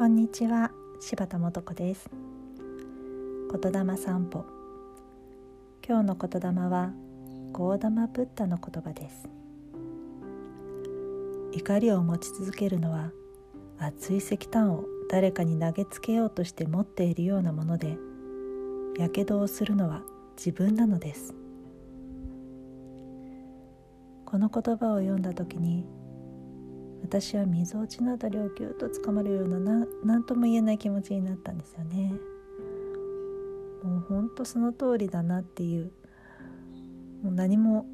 こんにちは柴田素子です。言霊散歩。今日の言霊はゴーダマブッダの言葉です。怒りを持ち続けるのは熱い石炭を誰かに投げつけようとして持っているようなものでやけどをするのは自分なのです。この言葉を読んだ時に私はみぞおちのあたりをぎゅっとつかまるような何とも言えない気持ちになったんですよね。もうほんとその通りだなっていうもう何も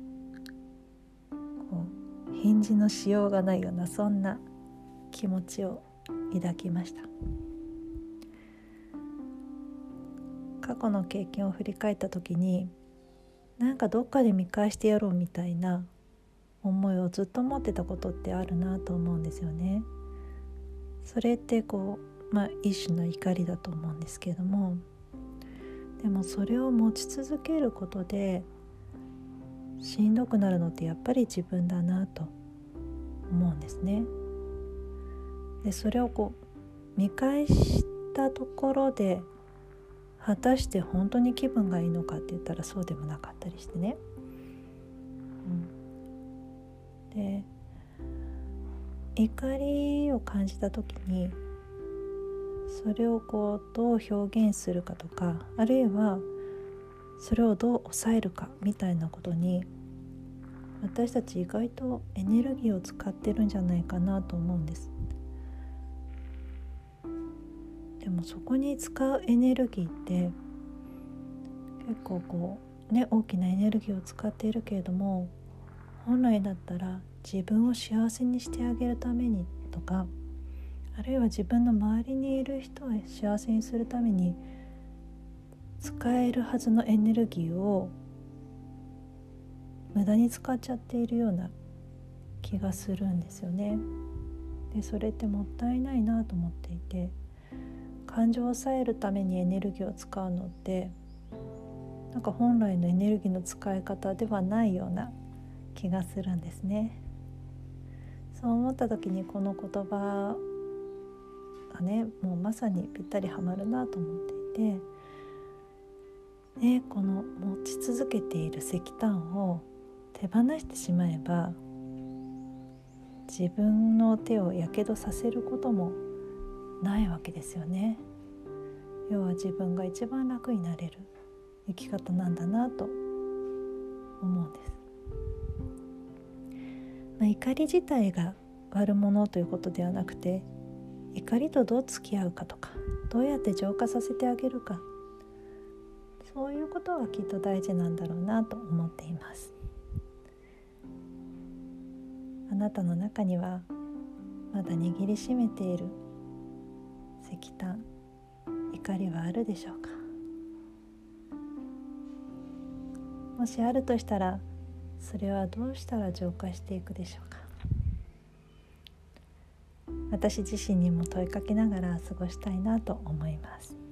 こう返事のしようがないようなそんな気持ちを抱きました。過去の経験を振り返った時になんかどっかで見返してやろうみたいな思いをずっと持ってたことってあるなと思うんですよね。それってこう、まあ、一種の怒りだと思うんですけれどもでもそれを持ち続けることでしんどくなるのってやっぱり自分だなと思うんですね。でそれをこう見返したところで果たして本当に気分がいいのかって言ったらそうでもなかったりしてね。うんで怒りを感じた時にそれをこうどう表現するかとかあるいはそれをどう抑えるかみたいなことに私たち意外とエネルギーを使ってるんじゃないかなと思うんです。でもそこに使うエネルギーって結構こうね大きなエネルギーを使っているけれども本来だったら自分を幸せにしてあげるためにとかあるいは自分の周りにいる人を幸せにするために使えるはずのエネルギーを無駄に使っちゃっているような気がするんですよね。でそれってもったいないなと思っていて感情を抑えるためにエネルギーを使うのってなんか本来のエネルギーの使い方ではないような気がするんですね。そう思った時にこの言葉がねもうまさにぴったりはまるなと思っていて、ね、この持ち続けている石炭を手放してしまえば自分の手をやけどさせることもないわけですよね。要は自分が一番楽になれる生き方なんだなと思うんです。まあ、怒り自体が悪者ということではなくて怒りとどう付き合うかとかどうやって浄化させてあげるかそういうことがきっと大事なんだろうなと思っています。あなたの中にはまだ握りしめている石炭怒りはあるでしょうか。もしあるとしたらそれはどうしたら浄化していくでしょうか？私自身にも問いかけながら過ごしたいなと思います。